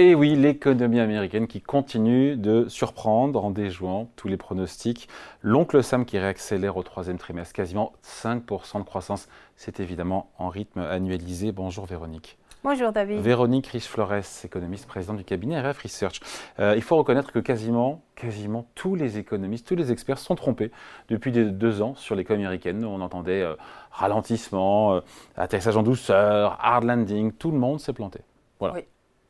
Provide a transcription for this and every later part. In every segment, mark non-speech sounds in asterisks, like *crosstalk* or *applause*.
Et oui, l'économie américaine qui continue de surprendre en déjouant tous les pronostics. L'oncle Sam qui réaccélère au troisième trimestre, quasiment 5% de croissance. C'est évidemment en rythme annualisé. Bonjour Véronique. Bonjour David. Véronique Riche-Flores, économiste, présidente du cabinet RF Research. Euh, il faut reconnaître que quasiment, quasiment tous les économistes, tous les experts sont trompés depuis deux ans sur l'économie américaine. On entendait euh, ralentissement, euh, atterrissage en douceur, hard landing, tout le monde s'est planté. Voilà. Oui.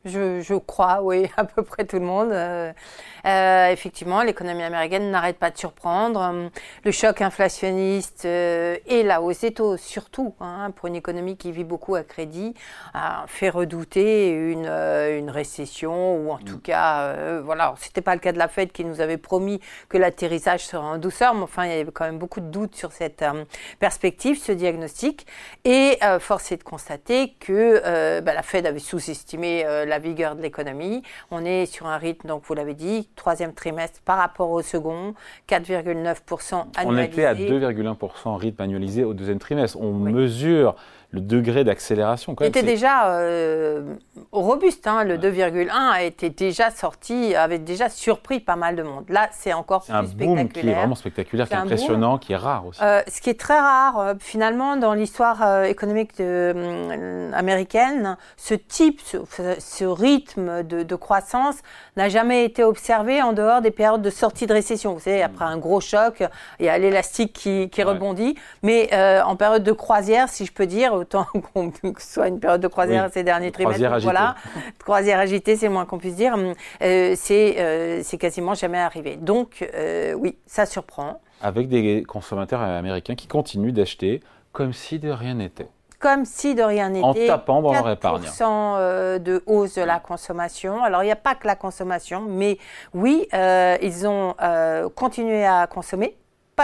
Je, crois, oui, *laughs* à peu près tout le monde. Euh, euh, effectivement, l'économie américaine n'arrête pas de surprendre. Le choc inflationniste euh, et la hausse des taux, surtout, hein, pour une économie qui vit beaucoup à crédit, a fait redouter une, une récession, ou en tout mm. cas, voilà, c'était pas le cas de la Fed qui nous avait promis que l'atterrissage serait en douceur, mais enfin, il y avait quand même beaucoup de doutes sur cette perspective, ce diagnostic. Et force est de constater que bah, la Fed avait sous-estimé la vigueur de l'économie. On est sur un rythme, donc vous l'avez dit, troisième trimestre par rapport au second, 4,9% annualisé. On était à 2,1% rythme annualisé au deuxième trimestre. On mesure le degré d'accélération. Il était déjà euh, robuste. Hein. le 2,1 a été déjà sorti, avait déjà surpris pas mal de monde. Là, c'est encore plus un boom qui est vraiment spectaculaire, qui est impressionnant, qui est rare aussi. Euh, ce qui est très rare, euh, finalement, dans l'histoire économique américaine, ce type, ce, rythme de, croissance n'a jamais été observé en dehors des périodes de sortie de récession. Vous savez, après un gros choc, il y a l'élastique qui, rebondit. Mais en période de croisière, si je peux dire, autant *laughs* qu'on soit une période de croisière ces derniers trimestres. Croisière voilà, croisière agitée, c'est moins qu'on puisse dire. Euh, euh, c'est quasiment jamais arrivé. Donc, euh, oui, ça surprend. Avec des consommateurs américains qui continuent d'acheter comme si de rien n'était comme si de rien n'était. En tapant dans leur épargne. de hausse de la consommation. Alors, il n'y a pas que la consommation, mais oui, ils ont continué à consommer.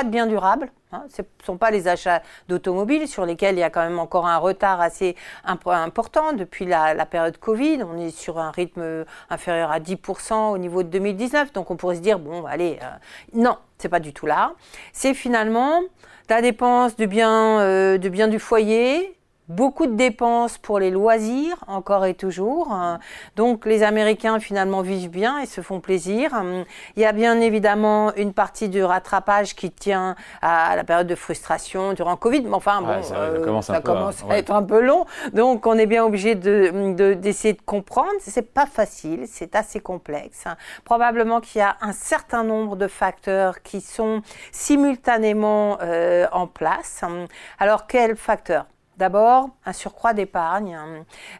De biens durables, Hein, ce ne sont pas les achats d'automobiles sur lesquels il y a quand même encore un retard assez important depuis la, période Covid. On est sur un rythme inférieur à 10% au niveau de 2019. Donc on pourrait se dire, bon, allez, euh, non, c'est pas du tout là. C'est finalement la dépense de biens, euh, de biens du foyer, Beaucoup de dépenses pour les loisirs, encore et toujours. Donc les Américains finalement vivent bien et se font plaisir. Il y a bien évidemment une partie du rattrapage qui tient à la période de frustration durant Covid, mais enfin bon, ça, euh, commence, à, être un peu long. Donc on est bien obligé de, d'essayer de, comprendre. C'est pas facile, c'est assez complexe. Probablement qu'il y a un certain nombre de facteurs qui sont simultanément euh, en place. Alors quels facteurs? D'abord, un surcroît d'épargne,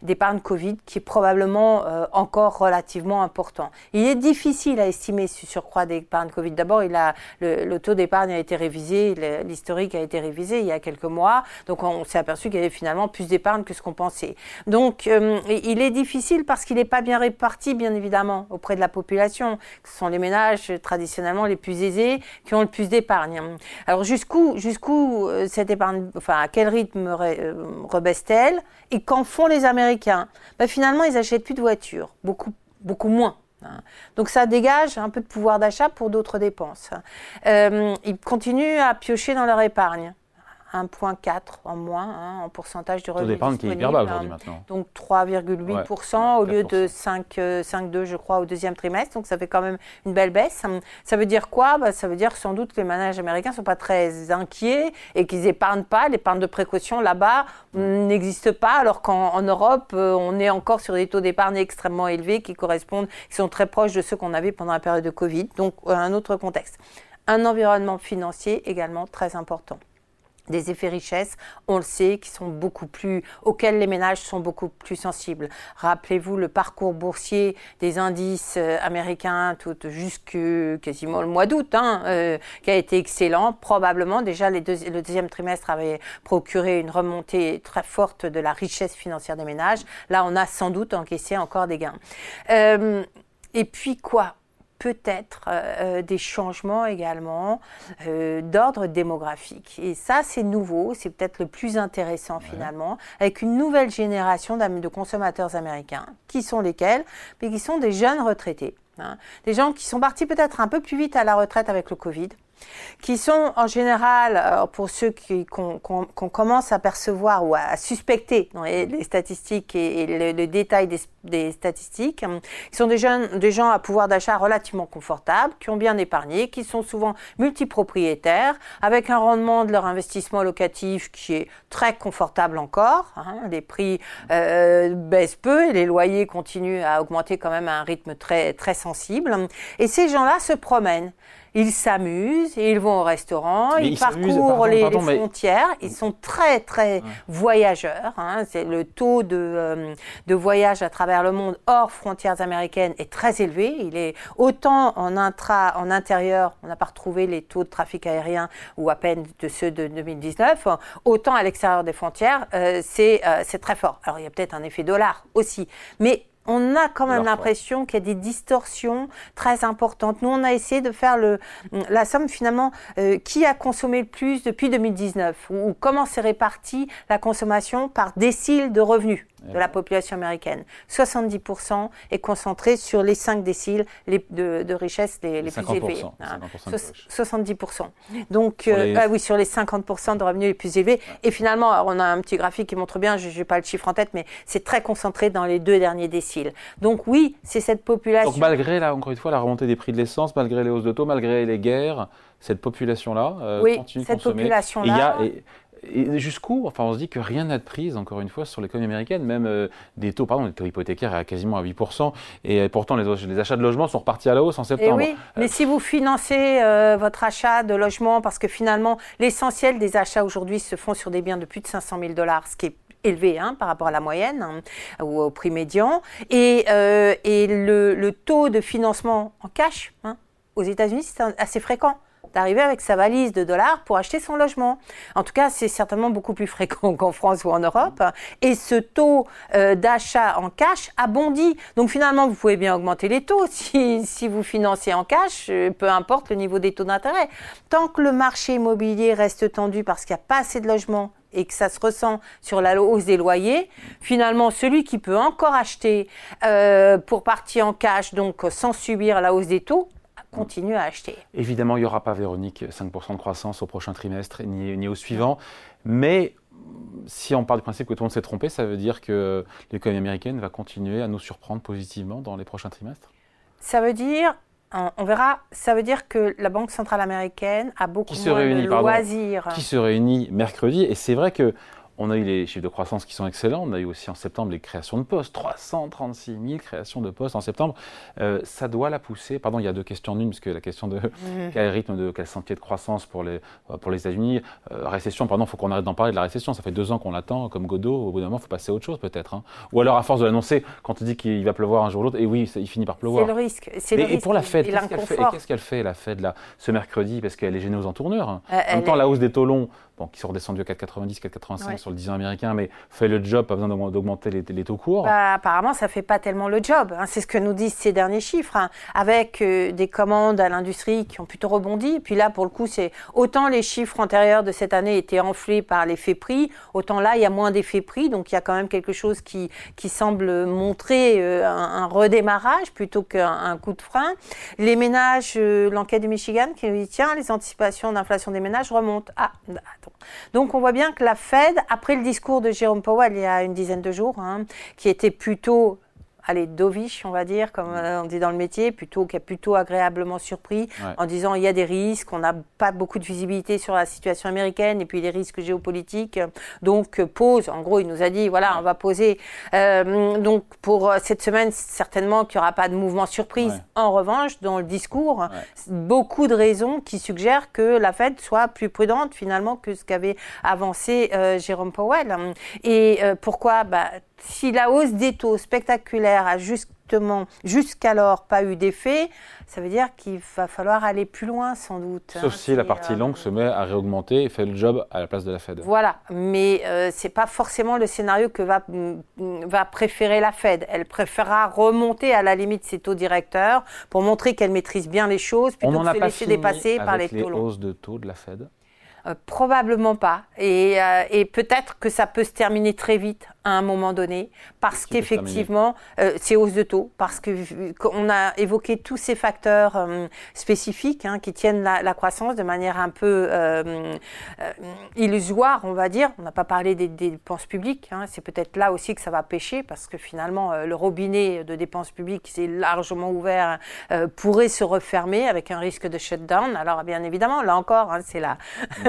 d'épargne Covid qui est probablement euh, encore relativement important. Il est difficile à estimer ce surcroît d'épargne Covid. D'abord, il a, le, taux d'épargne a été révisé, l'historique a été révisé il y a quelques mois, donc on s'est aperçu qu'il y avait finalement plus d'épargne que ce qu'on pensait. Donc, euh, il est difficile parce qu'il n'est pas bien réparti, bien évidemment, auprès de la population. Ce sont les ménages traditionnellement les plus aisés qui ont le plus d'épargne. Alors, jusqu'où, jusqu'où euh, cette épargne, enfin, à quel rythme euh, rebaisse-t-elle Et qu'en font les Américains ben, Finalement, ils n'achètent plus de voitures, beaucoup, beaucoup moins. Hein. Donc ça dégage un peu de pouvoir d'achat pour d'autres dépenses. Euh, ils continuent à piocher dans leur épargne. 1,4 en moins hein, en pourcentage de revenus qui est aujourd'hui hein. maintenant. Donc 3,8% au lieu de 5,2 je crois au deuxième trimestre. Donc ça fait quand même une belle baisse. Ça veut dire quoi? Bah, Ça veut dire sans doute que les managers américains ne sont pas très inquiets et qu'ils épargnent pas. L'épargne de précaution là-bas n'existe pas alors qu'en Europe euh, on est encore sur des taux d'épargne extrêmement élevés qui correspondent, qui sont très proches de ceux qu'on avait pendant la période de Covid. Donc un autre contexte. Un environnement financier également très important des effets richesse, on le sait, qui sont beaucoup plus, auxquels les ménages sont beaucoup plus sensibles. Rappelez-vous le parcours boursier des indices euh, américains tout jusque quasiment le mois d'août, hein, euh, qui a été excellent. Probablement déjà le deuxième trimestre avait procuré une remontée très forte de la richesse financière des ménages. Là, on a sans doute encaissé encore des gains. Euh, et puis quoi? Peut-être euh, des changements également euh, d'ordre démographique. Et ça, c'est nouveau, c'est peut-être le plus intéressant finalement, avec une nouvelle génération de consommateurs américains, qui sont lesquels? Mais qui sont des jeunes retraités. Hein. Des gens qui sont partis peut-être un peu plus vite à la retraite avec le Covid, qui sont en général, pour ceux qu'on commence à percevoir ou à suspecter dans les, statistiques et, le, détail des, statistiques, qui sont des, des gens à pouvoir d'achat relativement confortable, qui ont bien épargné, qui sont souvent multipropriétaires, avec un rendement de leur investissement locatif qui est très confortable encore. Hein. les prix euh, baissent peu et les loyers continuent à augmenter quand même à un rythme très, très sensible. Et ces gens-là se promènent ils s'amusent, ils vont au restaurant, ils, parcourent les, frontières, ils sont très très voyageurs. Hein. C'est le taux de, euh, de voyage à travers le monde hors frontières américaines est très élevé. Il est autant en intra, en intérieur, on n'a pas retrouvé les taux de trafic aérien ou à peine de ceux de 2019, autant à l'extérieur des frontières, euh, c'est euh, c'est très fort. Alors il y a peut-être un effet dollar aussi, mais on a quand même l'impression qu'il y a des distorsions très importantes. Nous, on a essayé de faire le, la somme finalement euh, qui a consommé le plus depuis 2019 ou, comment s'est répartie la consommation par décile de revenus de la population américaine. 70% est concentré sur les 5 déciles de, richesse les, plus élevés. 70%. Donc, euh, ah oui, sur les 50% de revenus les plus élevés. Et finalement, on a un petit graphique qui montre bien, je n'ai pas le chiffre en tête, mais c'est très concentré dans les deux derniers déciles. Donc oui, c'est cette population. Donc malgré, là, encore une fois, la remontée des prix de l'essence, malgré les hausses de taux, malgré les guerres, cette population-là euh, oui, continue cette population-là. Et jusqu'où Enfin, on se dit que rien n'a de prise, encore une fois, sur l'économie américaine. Même euh, des taux, pardon, des taux hypothécaires à quasiment à 8%. Et pourtant, les, achats de logements sont repartis à la hausse en septembre. Et oui, mais euh, si vous financez euh, votre achat de logement, parce que finalement, l'essentiel des achats aujourd'hui se font sur des biens de plus de 500 000 dollars, ce qui est élevé hein, par rapport à la moyenne hein, ou au prix médian. Et, et le, le, taux de financement en cash hein, aux États-Unis, c'est assez fréquent d'arriver avec sa valise de dollars pour acheter son logement. En tout cas, c'est certainement beaucoup plus fréquent *laughs* qu'en France ou en Europe. Et ce taux euh, d'achat en cash a bondi. Donc finalement, vous pouvez bien augmenter les taux *laughs* si, vous financez en cash, euh, peu importe le niveau des taux d'intérêt. Tant que le marché immobilier reste tendu parce qu'il n'y a pas assez de logements et que ça se ressent sur la hausse des loyers, finalement, celui qui peut encore acheter euh, pour partir en cash, donc sans subir la hausse des taux, continue à acheter. Évidemment, il n'y aura pas, Véronique, 5% de croissance au prochain trimestre ni, ni au suivant. Mais si on part du principe que tout le monde s'est trompé, ça veut dire que l'économie américaine va continuer à nous surprendre positivement dans les prochains trimestres? Ça veut dire, on verra, ça veut dire que la Banque centrale américaine a beaucoup moins de loisirs. qui se réunit mercredi. Et c'est vrai que on a eu les chiffres de croissance qui sont excellents. On a eu aussi en septembre les créations de postes, 336 000 créations de postes en septembre. Euh, ça doit la pousser. Pardon, il y a deux questions en une, parce que la question de *laughs* mmh. quel rythme, de quel sentier de croissance pour les, euh, pour les États-Unis. Euh, récession, pardon, il faut qu'on arrête d'en parler de la récession. Ça fait deux ans qu'on l'attend, comme Godot. Au bout d'un moment, il faut passer à autre chose peut-être. Hein. Ou alors, à force de l'annoncer, quand on dit qu'il va pleuvoir un jour ou l'autre, et oui, il finit par pleuvoir. C'est le risque. C'est le et pour la Fed, qu'est-ce qu'elle fait, la Fed, là, ce mercredi? Parce qu'elle est gênée aux entournures. Hein. en même temps, la hausse des taux longs, bon, qui sont redescendus à 4,90, 4,85 sur le 10 ans américain, mais fait le job, pas besoin d'augmenter les, taux courts. Bah, apparemment, ça ne fait pas tellement le job. Hein. C'est ce que nous disent ces derniers chiffres, hein. avec euh, des commandes à l'industrie qui ont plutôt rebondi. Puis là, pour le coup, c'est autant les chiffres antérieurs de cette année étaient enflés par l'effet prix, autant là, il y a moins d'effet prix. Donc, il y a quand même quelque chose qui, qui semble montrer euh, un, redémarrage plutôt qu'un coup de frein. Les ménages, euh, l'enquête du Michigan qui dit tiens, les anticipations d'inflation des ménages remontent. Ah, Donc, on voit bien que la Fed, après le discours de Jérôme Powell il y a une dizaine de jours, hein, qui était plutôt allez, dovish, on va dire, comme euh, on dit dans le métier, plutôt qui a plutôt agréablement surpris en disant il y a des risques, on n'a pas beaucoup de visibilité sur la situation américaine et puis les risques géopolitiques. Donc pose, en gros, il nous a dit voilà, on va poser. Euh, donc pour cette semaine, certainement qu'il n'y aura pas de mouvement surprise. En revanche, dans le discours, beaucoup de raisons qui suggèrent que la Fed soit plus prudente finalement que ce qu'avait avancé euh, Jérôme Powell. Et pourquoi? Bah, si la hausse des taux spectaculaire a justement jusqu'alors pas eu d'effet, ça veut dire qu'il va falloir aller plus loin sans doute. Sauf hein, si la partie euh, longue se met à réaugmenter et fait le job à la place de la Fed. Voilà, mais euh, ce n'est pas forcément le scénario que va, va préférer la Fed. Elle préférera remonter à la limite ses taux directeurs pour montrer qu'elle maîtrise bien les choses plutôt que de se laisser dépasser par les taux les hausses de taux de la Fed Probablement pas. Et, et peut-être que ça peut se terminer très vite à un moment donné, parce qu'effectivement, euh, c'est hausse de taux, parce qu'on a évoqué tous ces facteurs euh, spécifiques hein, qui tiennent la, croissance de manière un peu euh, illusoire, on va dire. On n'a pas parlé des, dépenses publiques, hein. c'est peut-être là aussi que ça va pêcher, parce que finalement, le robinet de dépenses publiques qui s'est largement ouvert pourrait se refermer avec un risque de shutdown. Alors, bien évidemment, là encore, hein, c'est la,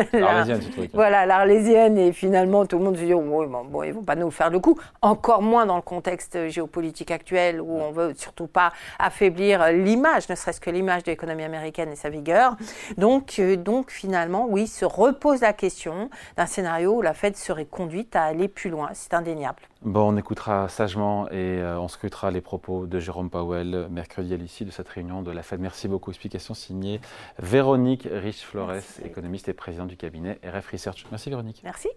*laughs* la, voilà, l'arlésienne, et finalement, tout le monde se dit, oh, bon, bon, ils vont pas nous faire le coup, encore moins dans le contexte géopolitique actuel où on veut surtout pas affaiblir l'image, ne serait-ce que l'image de l'économie américaine et sa vigueur. Donc, euh, donc finalement, oui, se repose la question d'un scénario où la Fed serait conduite à aller plus loin. C'est indéniable. Bon, on écoutera sagement et euh, on scrutera les propos de Jérôme Powell mercredi à l'issue de cette réunion de la Fed. Merci beaucoup. Explication signée Véronique Rich-Flores, économiste et présidente du cabinet RF Research. Merci Véronique. Merci.